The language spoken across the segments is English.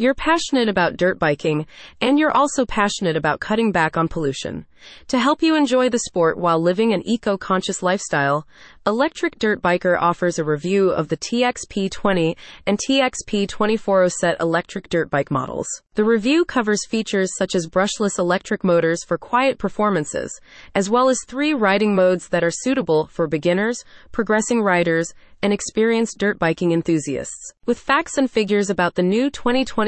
You're passionate about dirt biking, and you're also passionate about cutting back on pollution. To help you enjoy the sport while living an eco conscious lifestyle, Electric Dirt Biker offers a review of the TXP20 and TXP24 Oset electric dirt bike models. The review covers features such as brushless electric motors for quiet performances, as well as three riding modes that are suitable for beginners, progressing riders, and experienced dirt biking enthusiasts. With facts and figures about the new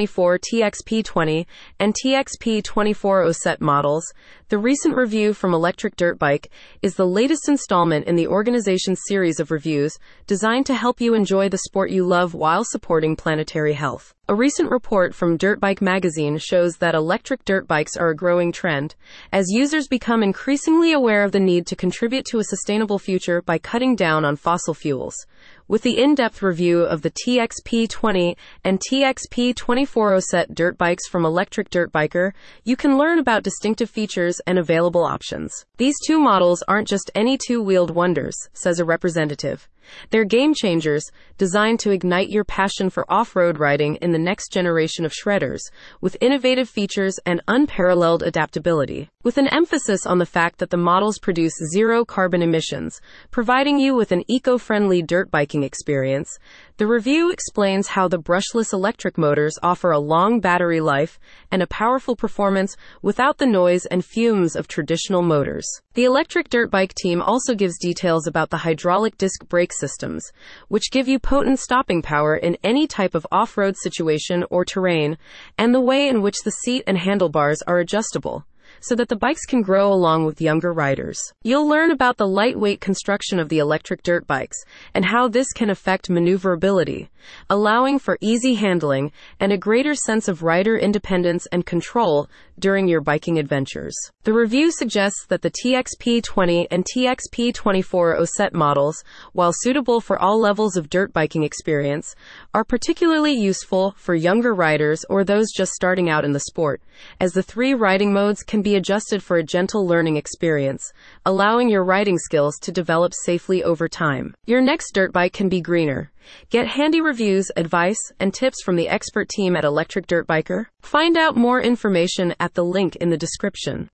2024 TXP20 and TXP24 Oset models, the recent review from Electric Dirt Bike is the latest installment in the organization's series of reviews designed to help you enjoy the sport you love while supporting planetary health. A recent report from Dirt Bike magazine shows that electric dirt bikes are a growing trend as users become increasingly aware of the need to contribute to a sustainable future by cutting down on fossil fuels. With the in-depth review of the TXP20 and TXP24 Oset dirt bikes from Electric Dirt Biker, you can learn about distinctive features and available options. These two models aren't just any two-wheeled wonders, says a representative. They're game changers, designed to ignite your passion for off-road riding in the next generation of shredders, with innovative features and unparalleled adaptability. With an emphasis on the fact that the models produce zero carbon emissions, providing you with an eco-friendly dirt biking experience, the review explains how the brushless electric motors offer a long battery life and a powerful performance without the noise and fumes of traditional motors. The electric dirt bike team also gives details about the hydraulic disc brake systems, which give you potent stopping power in any type of off-road situation or terrain, and the way in which the seat and handlebars are adjustable so that the bikes can grow along with younger riders. You'll learn about the lightweight construction of the electric dirt bikes and how this can affect maneuverability, allowing for easy handling and a greater sense of rider independence and control during your biking adventures. The review suggests that the TXP20 and TXP24 Oset models, while suitable for all levels of dirt biking experience, are particularly useful for younger riders or those just starting out in the sport, as the three riding modes can be adjusted for a gentle learning experience, allowing your riding skills to develop safely over time. Your next dirt bike can be greener. Get handy reviews, advice, and tips from the expert team at Electric Dirt Biker. Find out more information at the link in the description.